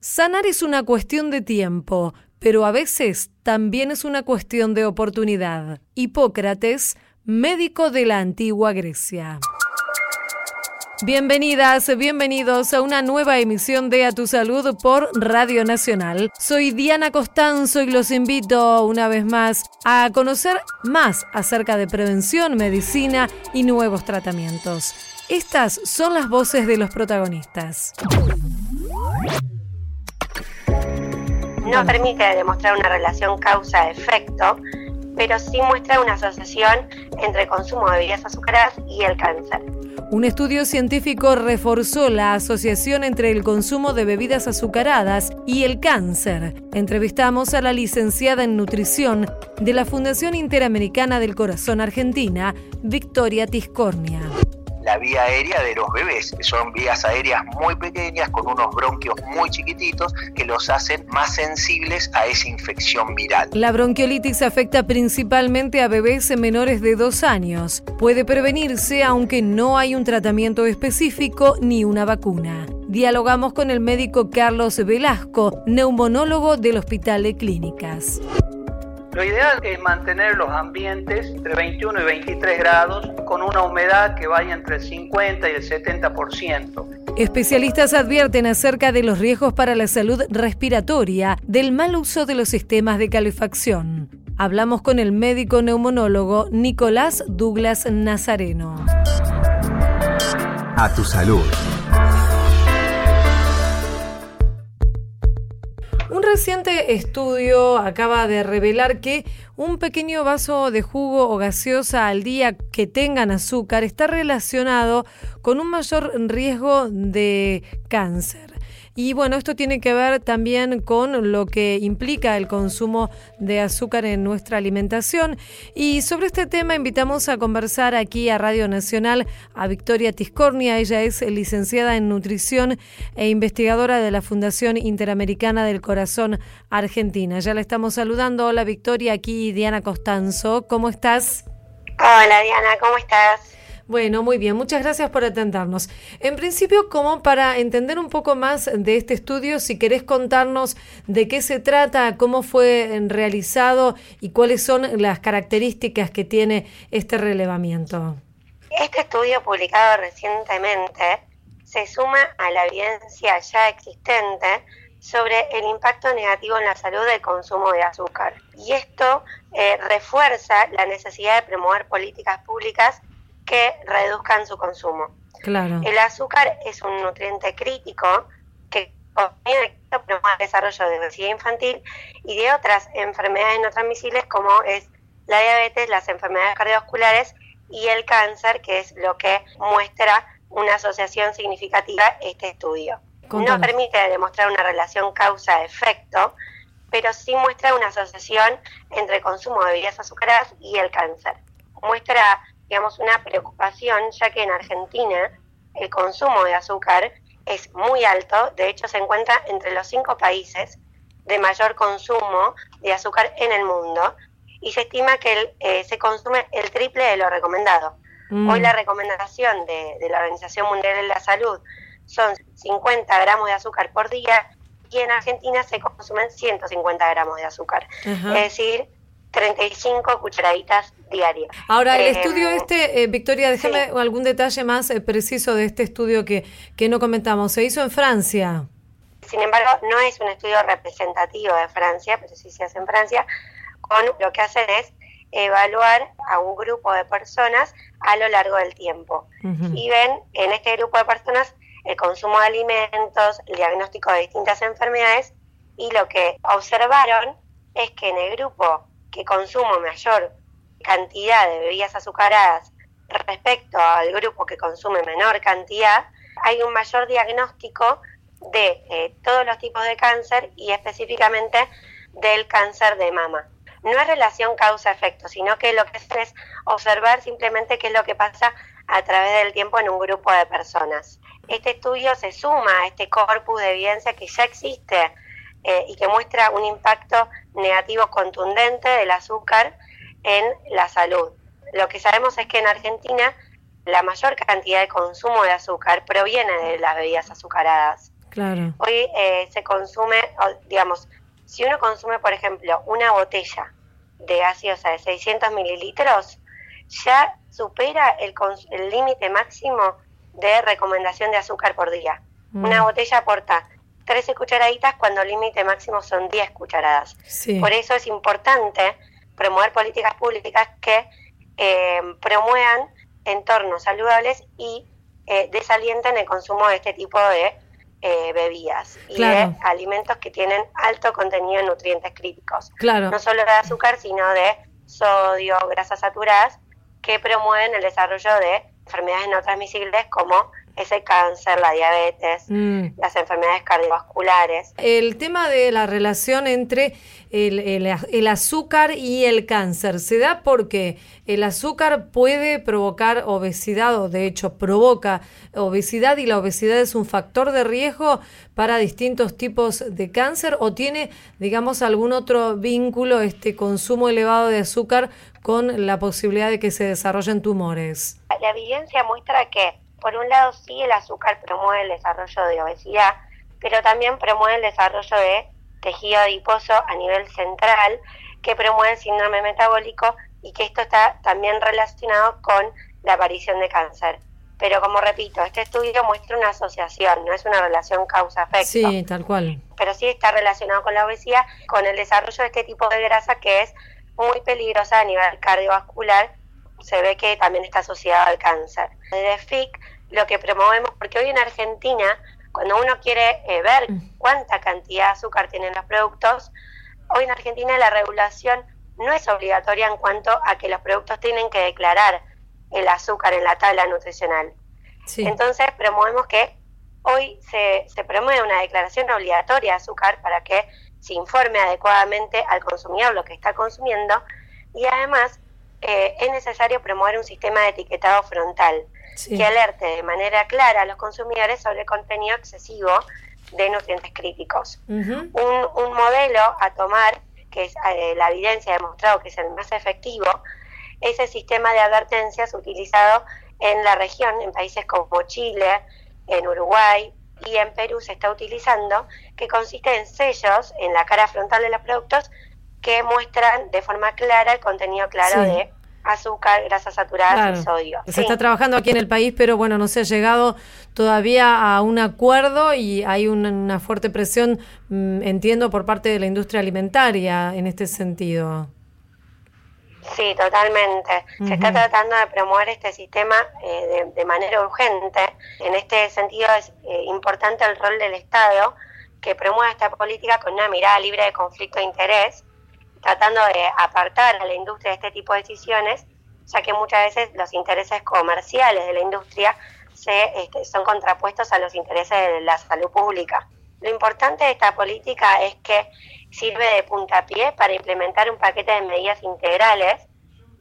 Sanar es una cuestión de tiempo, pero a veces también es una cuestión de oportunidad. Hipócrates, médico de la antigua Grecia. Bienvenidas, bienvenidos a una nueva emisión de A Tu Salud por Radio Nacional. Soy Diana Costanzo y los invito una vez más a conocer más acerca de prevención, medicina y nuevos tratamientos. Estas son las voces de los protagonistas no permite demostrar una relación causa-efecto, pero sí muestra una asociación entre consumo de bebidas azucaradas y el cáncer. Un estudio científico reforzó la asociación entre el consumo de bebidas azucaradas y el cáncer. Entrevistamos a la licenciada en nutrición de la Fundación Interamericana del Corazón Argentina, Victoria Tiscornia la vía aérea de los bebés, son vías aéreas muy pequeñas con unos bronquios muy chiquititos que los hacen más sensibles a esa infección viral. La bronquiolitis afecta principalmente a bebés menores de dos años. Puede prevenirse aunque no hay un tratamiento específico ni una vacuna. Dialogamos con el médico Carlos Velasco, neumonólogo del Hospital de Clínicas. Lo ideal es mantener los ambientes entre 21 y 23 grados con una humedad que vaya entre el 50 y el 70%. Especialistas advierten acerca de los riesgos para la salud respiratoria del mal uso de los sistemas de calefacción. Hablamos con el médico neumonólogo Nicolás Douglas Nazareno. A tu salud. Reciente estudio acaba de revelar que un pequeño vaso de jugo o gaseosa al día que tengan azúcar está relacionado con un mayor riesgo de cáncer. Y bueno, esto tiene que ver también con lo que implica el consumo de azúcar en nuestra alimentación. Y sobre este tema invitamos a conversar aquí a Radio Nacional a Victoria Tiscornia. Ella es licenciada en nutrición e investigadora de la Fundación Interamericana del Corazón Argentina. Ya la estamos saludando. Hola Victoria, aquí Diana Costanzo. ¿Cómo estás? Hola Diana, ¿cómo estás? Bueno, muy bien, muchas gracias por atendernos. En principio, como para entender un poco más de este estudio, si querés contarnos de qué se trata, cómo fue realizado y cuáles son las características que tiene este relevamiento. Este estudio publicado recientemente se suma a la evidencia ya existente sobre el impacto negativo en la salud del consumo de azúcar. Y esto eh, refuerza la necesidad de promover políticas públicas que reduzcan su consumo. Claro. El azúcar es un nutriente crítico que promueve el desarrollo de obesidad infantil y de otras enfermedades no transmisibles como es la diabetes, las enfermedades cardiovasculares y el cáncer, que es lo que muestra una asociación significativa este estudio. No permite demostrar una relación causa-efecto, pero sí muestra una asociación entre el consumo de bebidas azucaradas y el cáncer. Muestra digamos, una preocupación, ya que en Argentina el consumo de azúcar es muy alto, de hecho se encuentra entre los cinco países de mayor consumo de azúcar en el mundo y se estima que eh, se consume el triple de lo recomendado. Mm. Hoy la recomendación de, la Organización Mundial de la Salud son 50 gramos de azúcar por día y en Argentina se consumen 150 gramos de azúcar. Es decir, 35 cucharaditas diarias. Ahora, el eh, estudio este, eh, Victoria, déjame algún detalle más eh, preciso de este estudio que, que no comentamos. Se hizo en Francia. Sin embargo, no es un estudio representativo de Francia, pero sí se hace en Francia, con lo que hacen es evaluar a un grupo de personas a lo largo del tiempo. Y ven en este grupo de personas el consumo de alimentos, el diagnóstico de distintas enfermedades, y lo que observaron es que en el grupo que consumo mayor cantidad de bebidas azucaradas respecto al grupo que consume menor cantidad, hay un mayor diagnóstico de eh, todos los tipos de cáncer y específicamente del cáncer de mama. No es relación causa-efecto, sino que lo que es observar simplemente qué es lo que pasa a través del tiempo en un grupo de personas. Este estudio se suma a este corpus de evidencia que ya existe eh, y que muestra un impacto negativo contundente del azúcar en la salud. Lo que sabemos es que en Argentina la mayor cantidad de consumo de azúcar proviene de las bebidas azucaradas. Claro. Hoy eh, se consume, digamos, si uno consume, por ejemplo, una botella de gaseosa de 600 mililitros, ya supera el límite máximo de recomendación de azúcar por día. Mm. Una botella aporta 13 cucharaditas cuando el límite máximo son 10 cucharadas. Por eso es importante promover políticas públicas que eh, promuevan entornos saludables y eh, desalienten el consumo de este tipo de eh, bebidas y de alimentos que tienen alto contenido en nutrientes críticos. Claro. No solo de azúcar, sino de sodio, grasas saturadas, que promueven el desarrollo de enfermedades no transmisibles como ese cáncer, la diabetes, mm. las enfermedades cardiovasculares. El tema de la relación entre el, azúcar y el cáncer se da porque el azúcar puede provocar obesidad o de hecho provoca obesidad y la obesidad es un factor de riesgo para distintos tipos de cáncer o tiene, digamos, algún otro vínculo este consumo elevado de azúcar con la posibilidad de que se desarrollen tumores. La evidencia muestra que por un lado sí el azúcar promueve el desarrollo de obesidad, pero también promueve el desarrollo de tejido adiposo a nivel central, que promueve el síndrome metabólico y que esto está también relacionado con la aparición de cáncer. Pero como repito, este estudio muestra una asociación, no es una relación causa-efecto. Sí, tal cual. Pero sí está relacionado con la obesidad, con el desarrollo de este tipo de grasa que es muy peligrosa a nivel cardiovascular se ve que también está asociado al cáncer. Desde FIC lo que promovemos, porque hoy en Argentina, cuando uno quiere eh, ver mm. cuánta cantidad de azúcar tienen los productos, hoy en Argentina la regulación no es obligatoria en cuanto a que los productos tienen que declarar el azúcar en la tabla nutricional. Entonces promovemos que hoy se, se promueve una declaración obligatoria de azúcar para que se informe adecuadamente al consumidor lo que está consumiendo y además eh, es necesario promover un sistema de etiquetado frontal que alerte de manera clara a los consumidores sobre el contenido excesivo de nutrientes críticos. un, modelo a tomar, que es eh, la evidencia ha demostrado que es el más efectivo, es el sistema de advertencias utilizado en la región, en países como Chile, en Uruguay y en Perú se está utilizando, que consiste en sellos en la cara frontal de los productos que muestran de forma clara el contenido claro de azúcar, grasas saturadas y sodio. Se está trabajando aquí en el país, pero bueno, no se ha llegado todavía a un acuerdo y hay una, fuerte presión, mm, entiendo, por parte de la industria alimentaria en este sentido. Sí, totalmente. Se está tratando de promover este sistema eh, de, manera urgente. En este sentido es eh, importante el rol del Estado que promueva esta política con una mirada libre de conflicto de interés tratando de apartar a la industria de este tipo de decisiones, ya que muchas veces los intereses comerciales de la industria se, este, son contrapuestos a los intereses de la salud pública. Lo importante de esta política es que sirve de puntapié para implementar un paquete de medidas integrales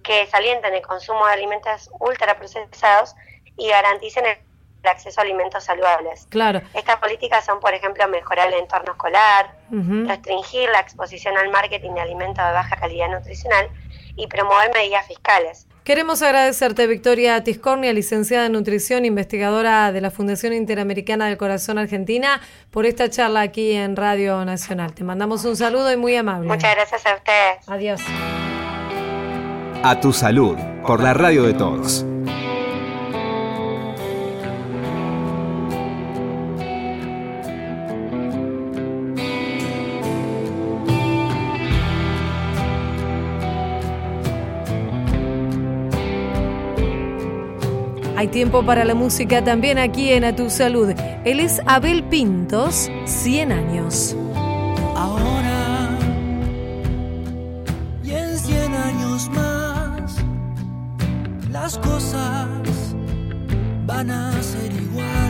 que salienten el consumo de alimentos ultraprocesados y garanticen el acceso a alimentos saludables. Claro. Estas políticas son, por ejemplo, mejorar el entorno escolar, restringir la exposición al marketing de alimentos de baja calidad nutricional y promover medidas fiscales. Queremos agradecerte, Victoria Tiscornia, licenciada en nutrición, investigadora de la Fundación Interamericana del Corazón Argentina, por esta charla aquí en Radio Nacional. Te mandamos un saludo y muy amable. Muchas gracias a ustedes. Adiós. A tu salud, por la radio de todos. Hay tiempo para la música también aquí en A Tu Salud. Él es Abel Pintos, 100 años. Ahora y en 100 años más, las cosas van a ser igual.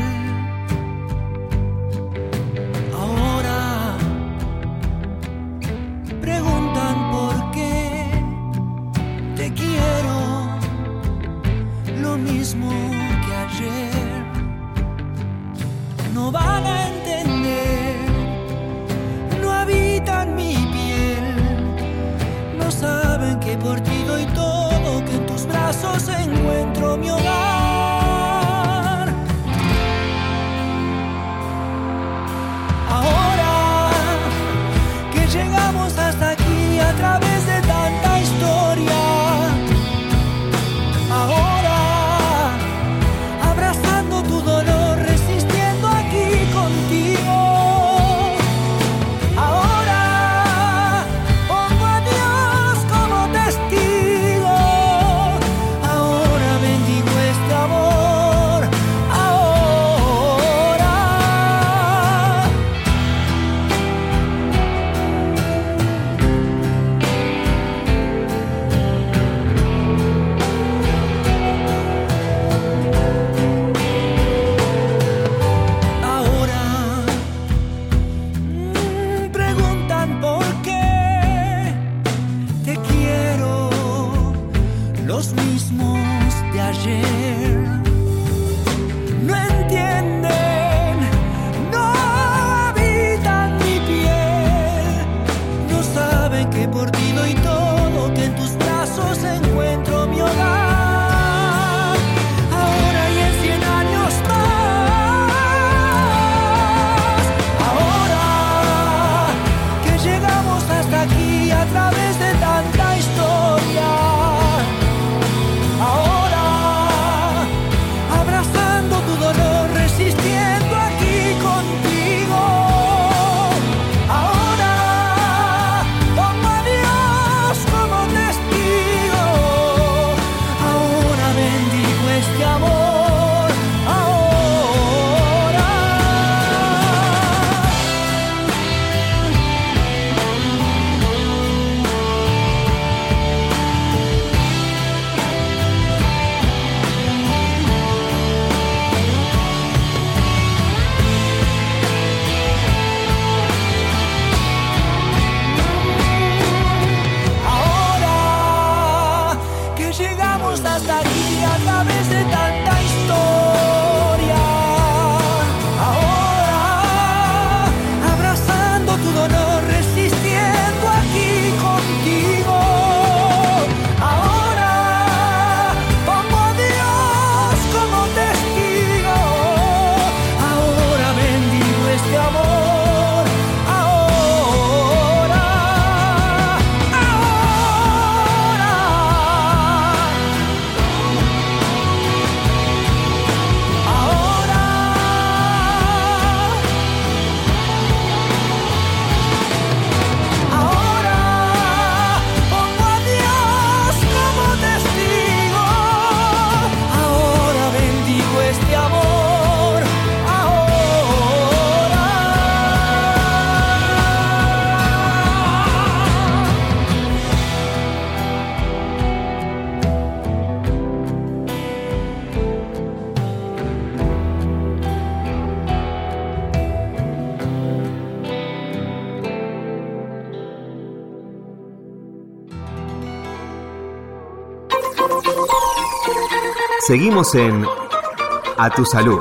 Seguimos en A Tu Salud.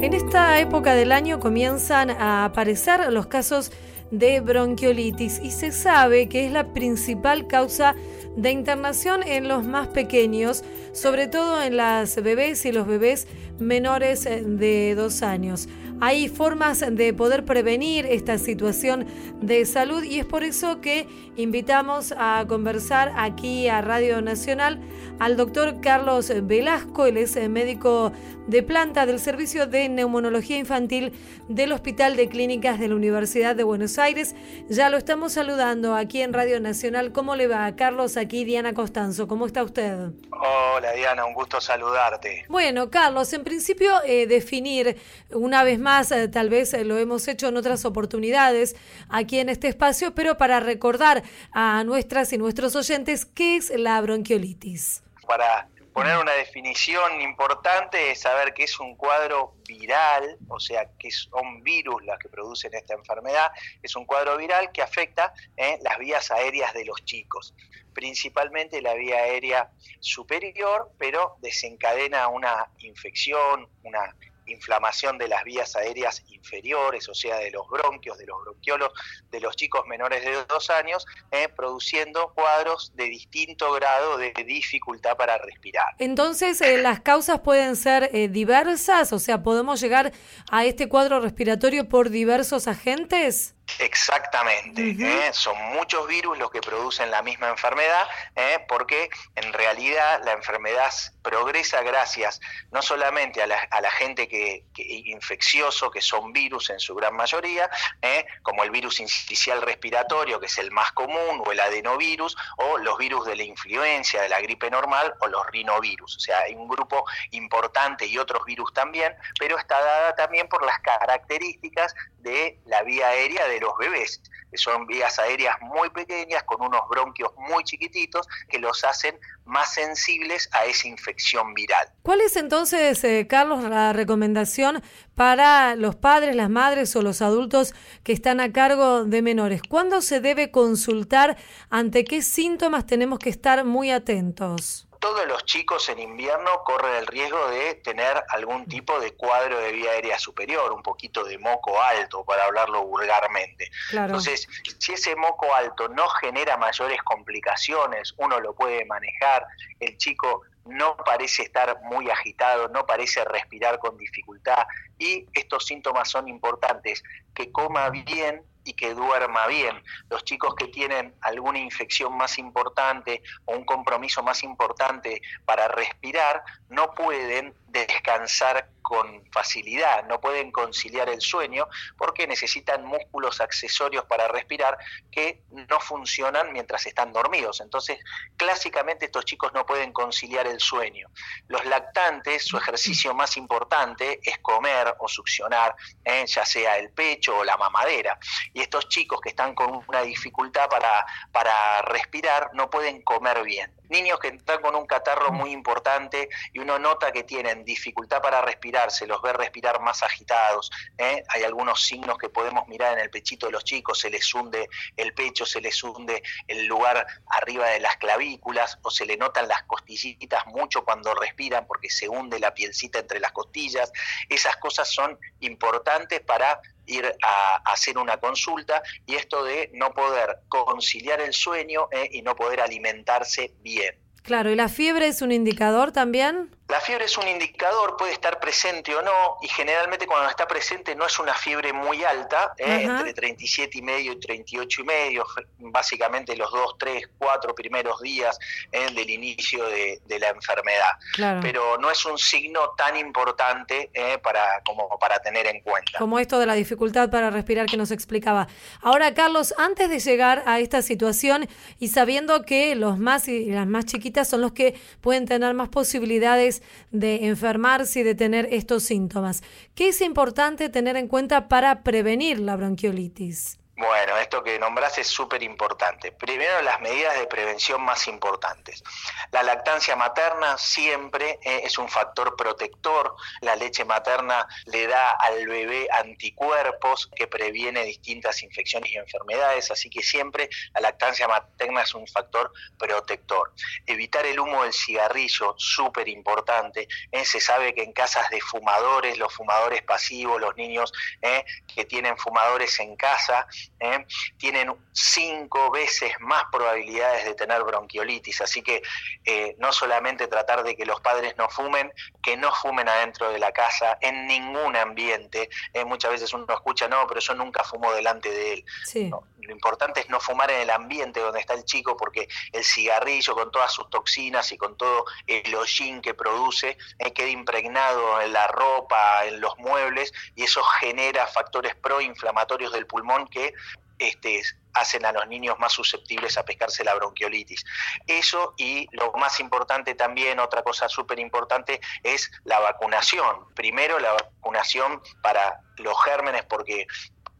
En esta época del año comienzan a aparecer los casos de bronquiolitis y se sabe que es la principal causa de internación en los más pequeños, sobre todo en las bebés y los bebés menores de dos años. Hay formas de poder prevenir esta situación de salud y es por eso que invitamos a conversar aquí a Radio Nacional al doctor Carlos Velasco, él es médico de planta del Servicio de Neumonología Infantil del Hospital de Clínicas de la Universidad de Buenos Aires. Ya lo estamos saludando aquí en Radio Nacional. ¿Cómo le va? Carlos, aquí Diana Costanzo. ¿Cómo está usted? Hola Diana, un gusto saludarte. Bueno, Carlos, en principio eh, definir una vez más, eh, tal vez eh, lo hemos hecho en otras oportunidades aquí en este espacio, pero para recordar a nuestras y nuestros oyentes qué es la bronquiolitis. Para poner una definición importante es saber que es un cuadro viral, o sea, que son virus las que producen esta enfermedad, es un cuadro viral que afecta eh, las vías aéreas de los chicos, principalmente la vía aérea superior, pero desencadena una infección, una inflamación de las vías aéreas inferiores, o sea, de los bronquios, de los bronquiolos de los chicos menores de dos años, eh, produciendo cuadros de distinto grado de dificultad para respirar. Entonces, eh, las causas pueden ser eh, diversas, o sea, podemos llegar a este cuadro respiratorio por diversos agentes. Exactamente, ¿eh? son muchos virus los que producen la misma enfermedad, ¿eh? porque en realidad la enfermedad progresa gracias no solamente a la, a la gente que, infeccioso, que son virus en su gran mayoría, ¿eh? como el virus incisional respiratorio, que es el más común, o el adenovirus, o los virus de la influencia, de la gripe normal, o los rinovirus. O sea, hay un grupo importante y otros virus también, pero está dada también por las características de la vía aérea de los bebés, que son vías aéreas muy pequeñas con unos bronquios muy chiquititos que los hacen más sensibles a esa infección viral. ¿Cuál es entonces, eh, Carlos, la recomendación para los padres, las madres o los adultos que están a cargo de menores? ¿Cuándo se debe consultar? ¿Ante qué síntomas tenemos que estar muy atentos? Todos los chicos en invierno corren el riesgo de tener algún tipo de cuadro de vía aérea superior, un poquito de moco alto, para hablarlo vulgarmente. Entonces, si ese moco alto no genera mayores complicaciones, uno lo puede manejar, el chico no parece estar muy agitado, no parece respirar con dificultad y estos síntomas son importantes, que coma bien, y que duerma bien. Los chicos que tienen alguna infección más importante o un compromiso más importante para respirar no pueden descansar con facilidad, no pueden conciliar el sueño porque necesitan músculos accesorios para respirar que no funcionan mientras están dormidos. Entonces, clásicamente estos chicos no pueden conciliar el sueño. Los lactantes, su ejercicio más importante es comer o succionar, ¿eh? ya sea el pecho o la mamadera. Y estos chicos que están con una dificultad para, para respirar no pueden comer bien niños que están con un catarro muy importante y uno nota que tienen dificultad para respirar, se los ve respirar más agitados. ¿eh? Hay algunos signos que podemos mirar en el pechito de los chicos, se les hunde el pecho, se les hunde el lugar arriba de las clavículas o se le notan las costillitas mucho cuando respiran porque se hunde la pielcita entre las costillas. Esas cosas son importantes para ir a, hacer una consulta y esto de no poder conciliar el sueño eh, y no poder alimentarse bien. Claro, ¿y la fiebre es un indicador también? La fiebre es un indicador, puede estar presente o no, y generalmente cuando está presente no es una fiebre muy alta, ¿eh? entre 37 y medio y 38 y medio, básicamente los dos, tres, cuatro primeros días ¿eh? del inicio de, la enfermedad. Pero no es un signo tan importante ¿eh? para, como para tener en cuenta. Como esto de la dificultad para respirar que nos explicaba. Ahora, Carlos, antes de llegar a esta situación y sabiendo que los más y las más chiquitas son los que pueden tener más posibilidades de enfermarse y de tener estos síntomas. ¿Qué es importante tener en cuenta para prevenir la bronquiolitis? Bueno, esto que nombras es súper importante. Primero, las medidas de prevención más importantes. La lactancia materna siempre eh, es un factor protector. La leche materna le da al bebé anticuerpos que previene distintas infecciones y enfermedades, así que siempre la lactancia materna es un factor protector. Evitar el humo del cigarrillo, súper importante. Eh, se sabe que en casas de fumadores, los fumadores pasivos, los niños eh, que tienen fumadores en casa, ¿eh? tienen cinco veces más probabilidades de tener bronquiolitis. Así que eh, no solamente tratar de que los padres no fumen, que no fumen adentro de la casa, en ningún ambiente. Eh, muchas veces uno escucha, no, pero yo nunca fumo delante de él. lo importante es no fumar en el ambiente donde está el chico porque el cigarrillo con todas sus toxinas y con todo el hollín que produce queda impregnado en la ropa, en los muebles y eso genera factores proinflamatorios del pulmón que este, hacen a los niños más susceptibles a pescarse la bronquiolitis. Eso y lo más importante también, otra cosa súper importante, es la vacunación. Primero la vacunación para los gérmenes, porque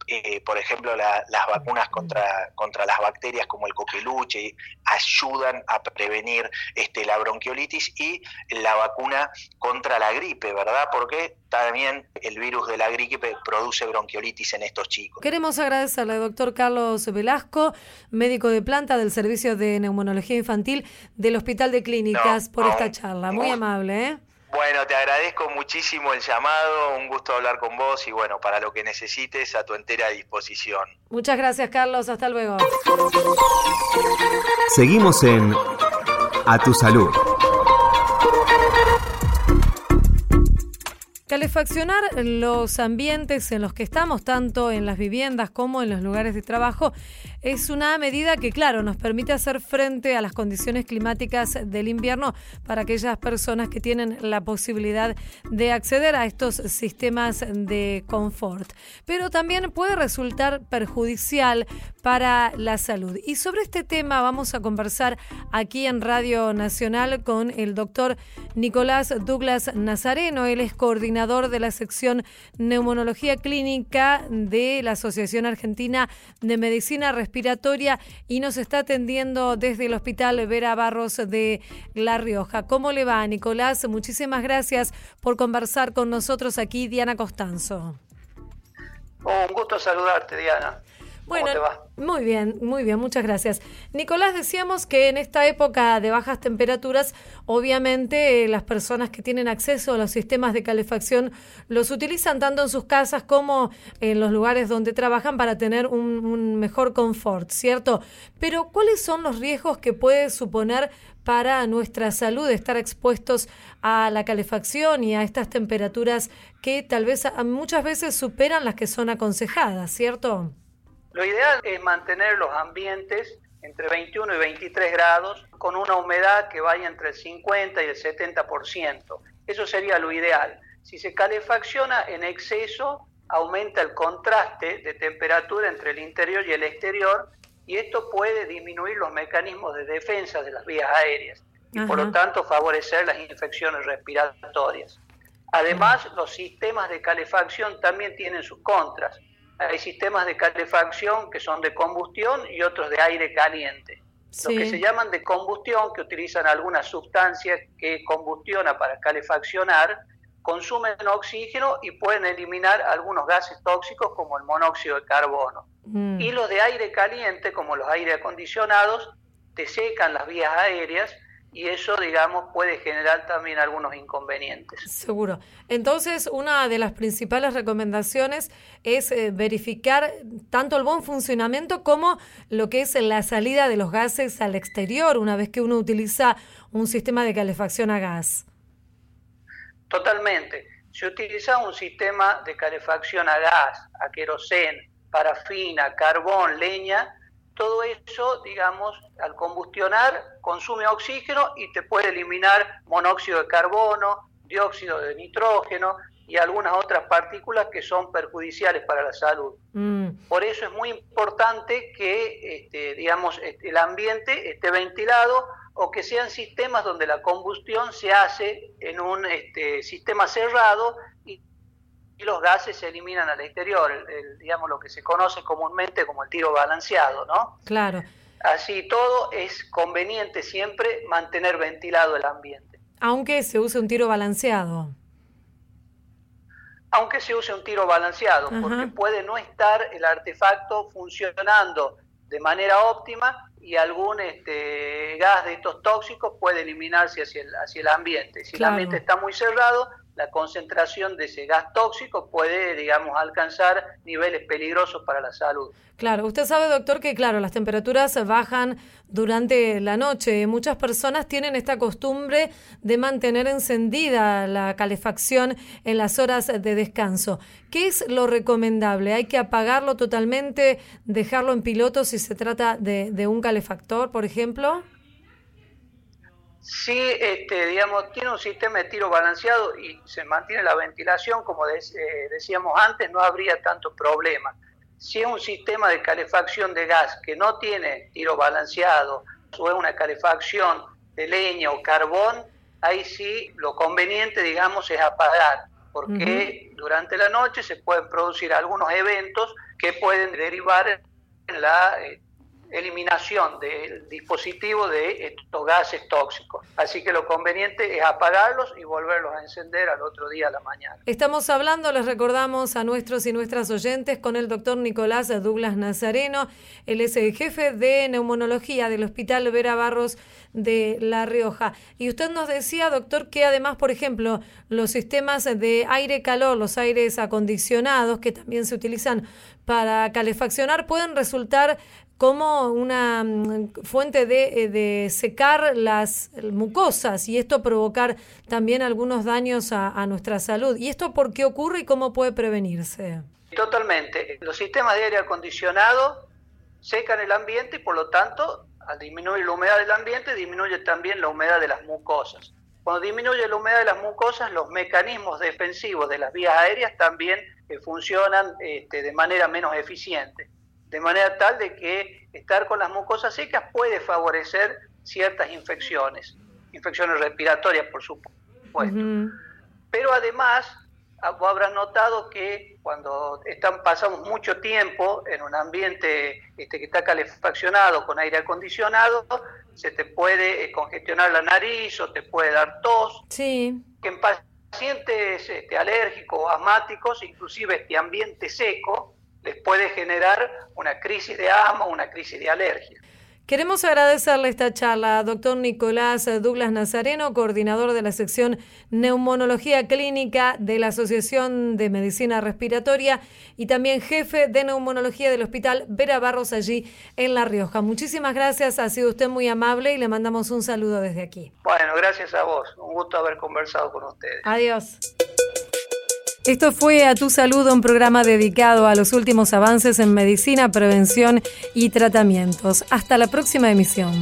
eh, por ejemplo, las vacunas contra, contra las bacterias como el coqueluche ayudan a prevenir este, la bronquiolitis y la vacuna contra la gripe, ¿verdad? Porque también el virus de la gripe produce bronquiolitis en estos chicos. Queremos agradecerle al doctor Carlos Velasco, médico de planta del Servicio de Neumonología Infantil del Hospital de Clínicas, por esta charla. Muy amable, ¿eh? Bueno, te agradezco muchísimo el llamado, un gusto hablar con vos y bueno, para lo que necesites a tu entera disposición. Muchas gracias Carlos, hasta luego. Seguimos en A tu salud. Calefaccionar los ambientes en los que estamos, tanto en las viviendas como en los lugares de trabajo, es una medida que, claro, nos permite hacer frente a las condiciones climáticas del invierno para aquellas personas que tienen la posibilidad de acceder a estos sistemas de confort. Pero también puede resultar perjudicial para la salud. Y sobre este tema vamos a conversar aquí en Radio Nacional con el doctor Nicolás Douglas Nazareno. Él es coordinador de la sección Neumonología Clínica de la Asociación Argentina de Medicina Respiratoria y nos está atendiendo desde el Hospital Vera Barros de La Rioja. ¿Cómo le va, Nicolás? Muchísimas gracias por conversar con nosotros aquí, Diana Costanzo. un gusto saludarte, Diana. Bueno, muy bien, muy bien, muchas gracias. Nicolás, decíamos que en esta época de bajas temperaturas, obviamente eh, las personas que tienen acceso a los sistemas de calefacción los utilizan tanto en sus casas como en los lugares donde trabajan para tener un, un mejor confort, ¿cierto? Pero ¿cuáles son los riesgos que puede suponer para nuestra salud estar expuestos a la calefacción y a estas temperaturas que tal vez muchas veces superan las que son aconsejadas, ¿cierto? Lo ideal es mantener los ambientes entre 21 y 23 grados con una humedad que vaya entre el 50 y el 70%. Eso sería lo ideal. Si se calefacciona en exceso, aumenta el contraste de temperatura entre el interior y el exterior y esto puede disminuir los mecanismos de defensa de las vías aéreas y por lo tanto favorecer las infecciones respiratorias. Además, los sistemas de calefacción también tienen sus contras hay sistemas de calefacción que son de combustión y otros de aire caliente. Los que se llaman de combustión, que utilizan alguna sustancia que combustiona para calefaccionar, consumen oxígeno y pueden eliminar algunos gases tóxicos como el monóxido de carbono. Mm. Y los de aire caliente, como los aire acondicionados, te secan las vías aéreas y eso, digamos, puede generar también algunos inconvenientes. Seguro. Entonces, una de las principales recomendaciones es eh, verificar tanto el buen funcionamiento como lo que es la salida de los gases al exterior una vez que uno utiliza un sistema de calefacción a gas. Totalmente. Si utiliza un sistema de calefacción a gas, a querosén, parafina, carbón, leña, todo eso, digamos, al combustionar, consume oxígeno y te puede eliminar monóxido de carbono, dióxido de nitrógeno y algunas otras partículas que son perjudiciales para la salud. Mm. Por eso es muy importante que, este, digamos, este, el ambiente esté ventilado o que sean sistemas donde la combustión se hace en un este, sistema cerrado y los gases se eliminan al exterior, digamos lo que se conoce comúnmente como el tiro balanceado, ¿no? Claro. Así todo es conveniente siempre mantener ventilado el ambiente. Aunque se use un tiro balanceado. Aunque se use un tiro balanceado, porque puede no estar el artefacto funcionando de manera óptima y algún este, gas de estos tóxicos puede eliminarse hacia el, hacia el ambiente. Si el ambiente está muy cerrado, la concentración de ese gas tóxico puede, digamos, alcanzar niveles peligrosos para la salud. Claro, usted sabe, doctor, que claro, las temperaturas bajan durante la noche. Muchas personas tienen esta costumbre de mantener encendida la calefacción en las horas de descanso. ¿Qué es lo recomendable? ¿Hay que apagarlo totalmente, dejarlo en piloto si se trata de, de un calefactor, por ejemplo? Sí, este, digamos, tiene un sistema de tiro balanceado y se mantiene la ventilación, como eh, decíamos antes, no habría tanto problema. Si es un sistema de calefacción de gas que no tiene tiro balanceado o es una calefacción de leña o carbón, ahí sí lo conveniente, digamos, es apagar, porque durante la noche se pueden producir algunos eventos que pueden derivar en la eh, eliminación del dispositivo de estos gases tóxicos. Así que lo conveniente es apagarlos y volverlos a encender al otro día a la mañana. Estamos hablando, les recordamos a nuestros y nuestras oyentes, con el doctor Nicolás Douglas Nazareno. Él es jefe de neumonología del Hospital Vera Barros de La Rioja. Y usted nos decía, doctor, que además, por ejemplo, los sistemas de aire-calor, los aires acondicionados, que también se utilizan para calefaccionar, pueden resultar como una mm, fuente de, eh, de, secar las mucosas y esto provocar también algunos daños a, nuestra salud. ¿Y esto por qué ocurre y cómo puede prevenirse? Totalmente. Los sistemas de aire acondicionado secan el ambiente y por lo tanto, al disminuir la humedad del ambiente, disminuye también la humedad de las mucosas. Cuando disminuye la humedad de las mucosas, los mecanismos defensivos de las vías aéreas también eh, funcionan este, de manera menos eficiente de manera tal de que estar con las mucosas secas puede favorecer ciertas infecciones, infecciones respiratorias, por supuesto. Pero además, ah, vos habrás notado que cuando están, pasamos mucho tiempo en un ambiente este, que está calefaccionado con aire acondicionado, se te puede eh, congestionar la nariz o te puede dar tos. Sí. Que en pacientes este, alérgicos o asmáticos, inclusive este ambiente seco, les puede generar una crisis de asma, una crisis de alergia. Queremos agradecerle esta charla, doctor Nicolás Douglas Nazareno, coordinador de la sección Neumonología Clínica de la Asociación de Medicina Respiratoria y también jefe de neumonología del Hospital Vera Barros allí en La Rioja. Muchísimas gracias, ha sido usted muy amable y le mandamos un saludo desde aquí. Bueno, gracias a vos, un gusto haber conversado con ustedes. Adiós. Esto fue A Tu Salud, un programa dedicado a los últimos avances en medicina, prevención y tratamientos. Hasta la próxima emisión.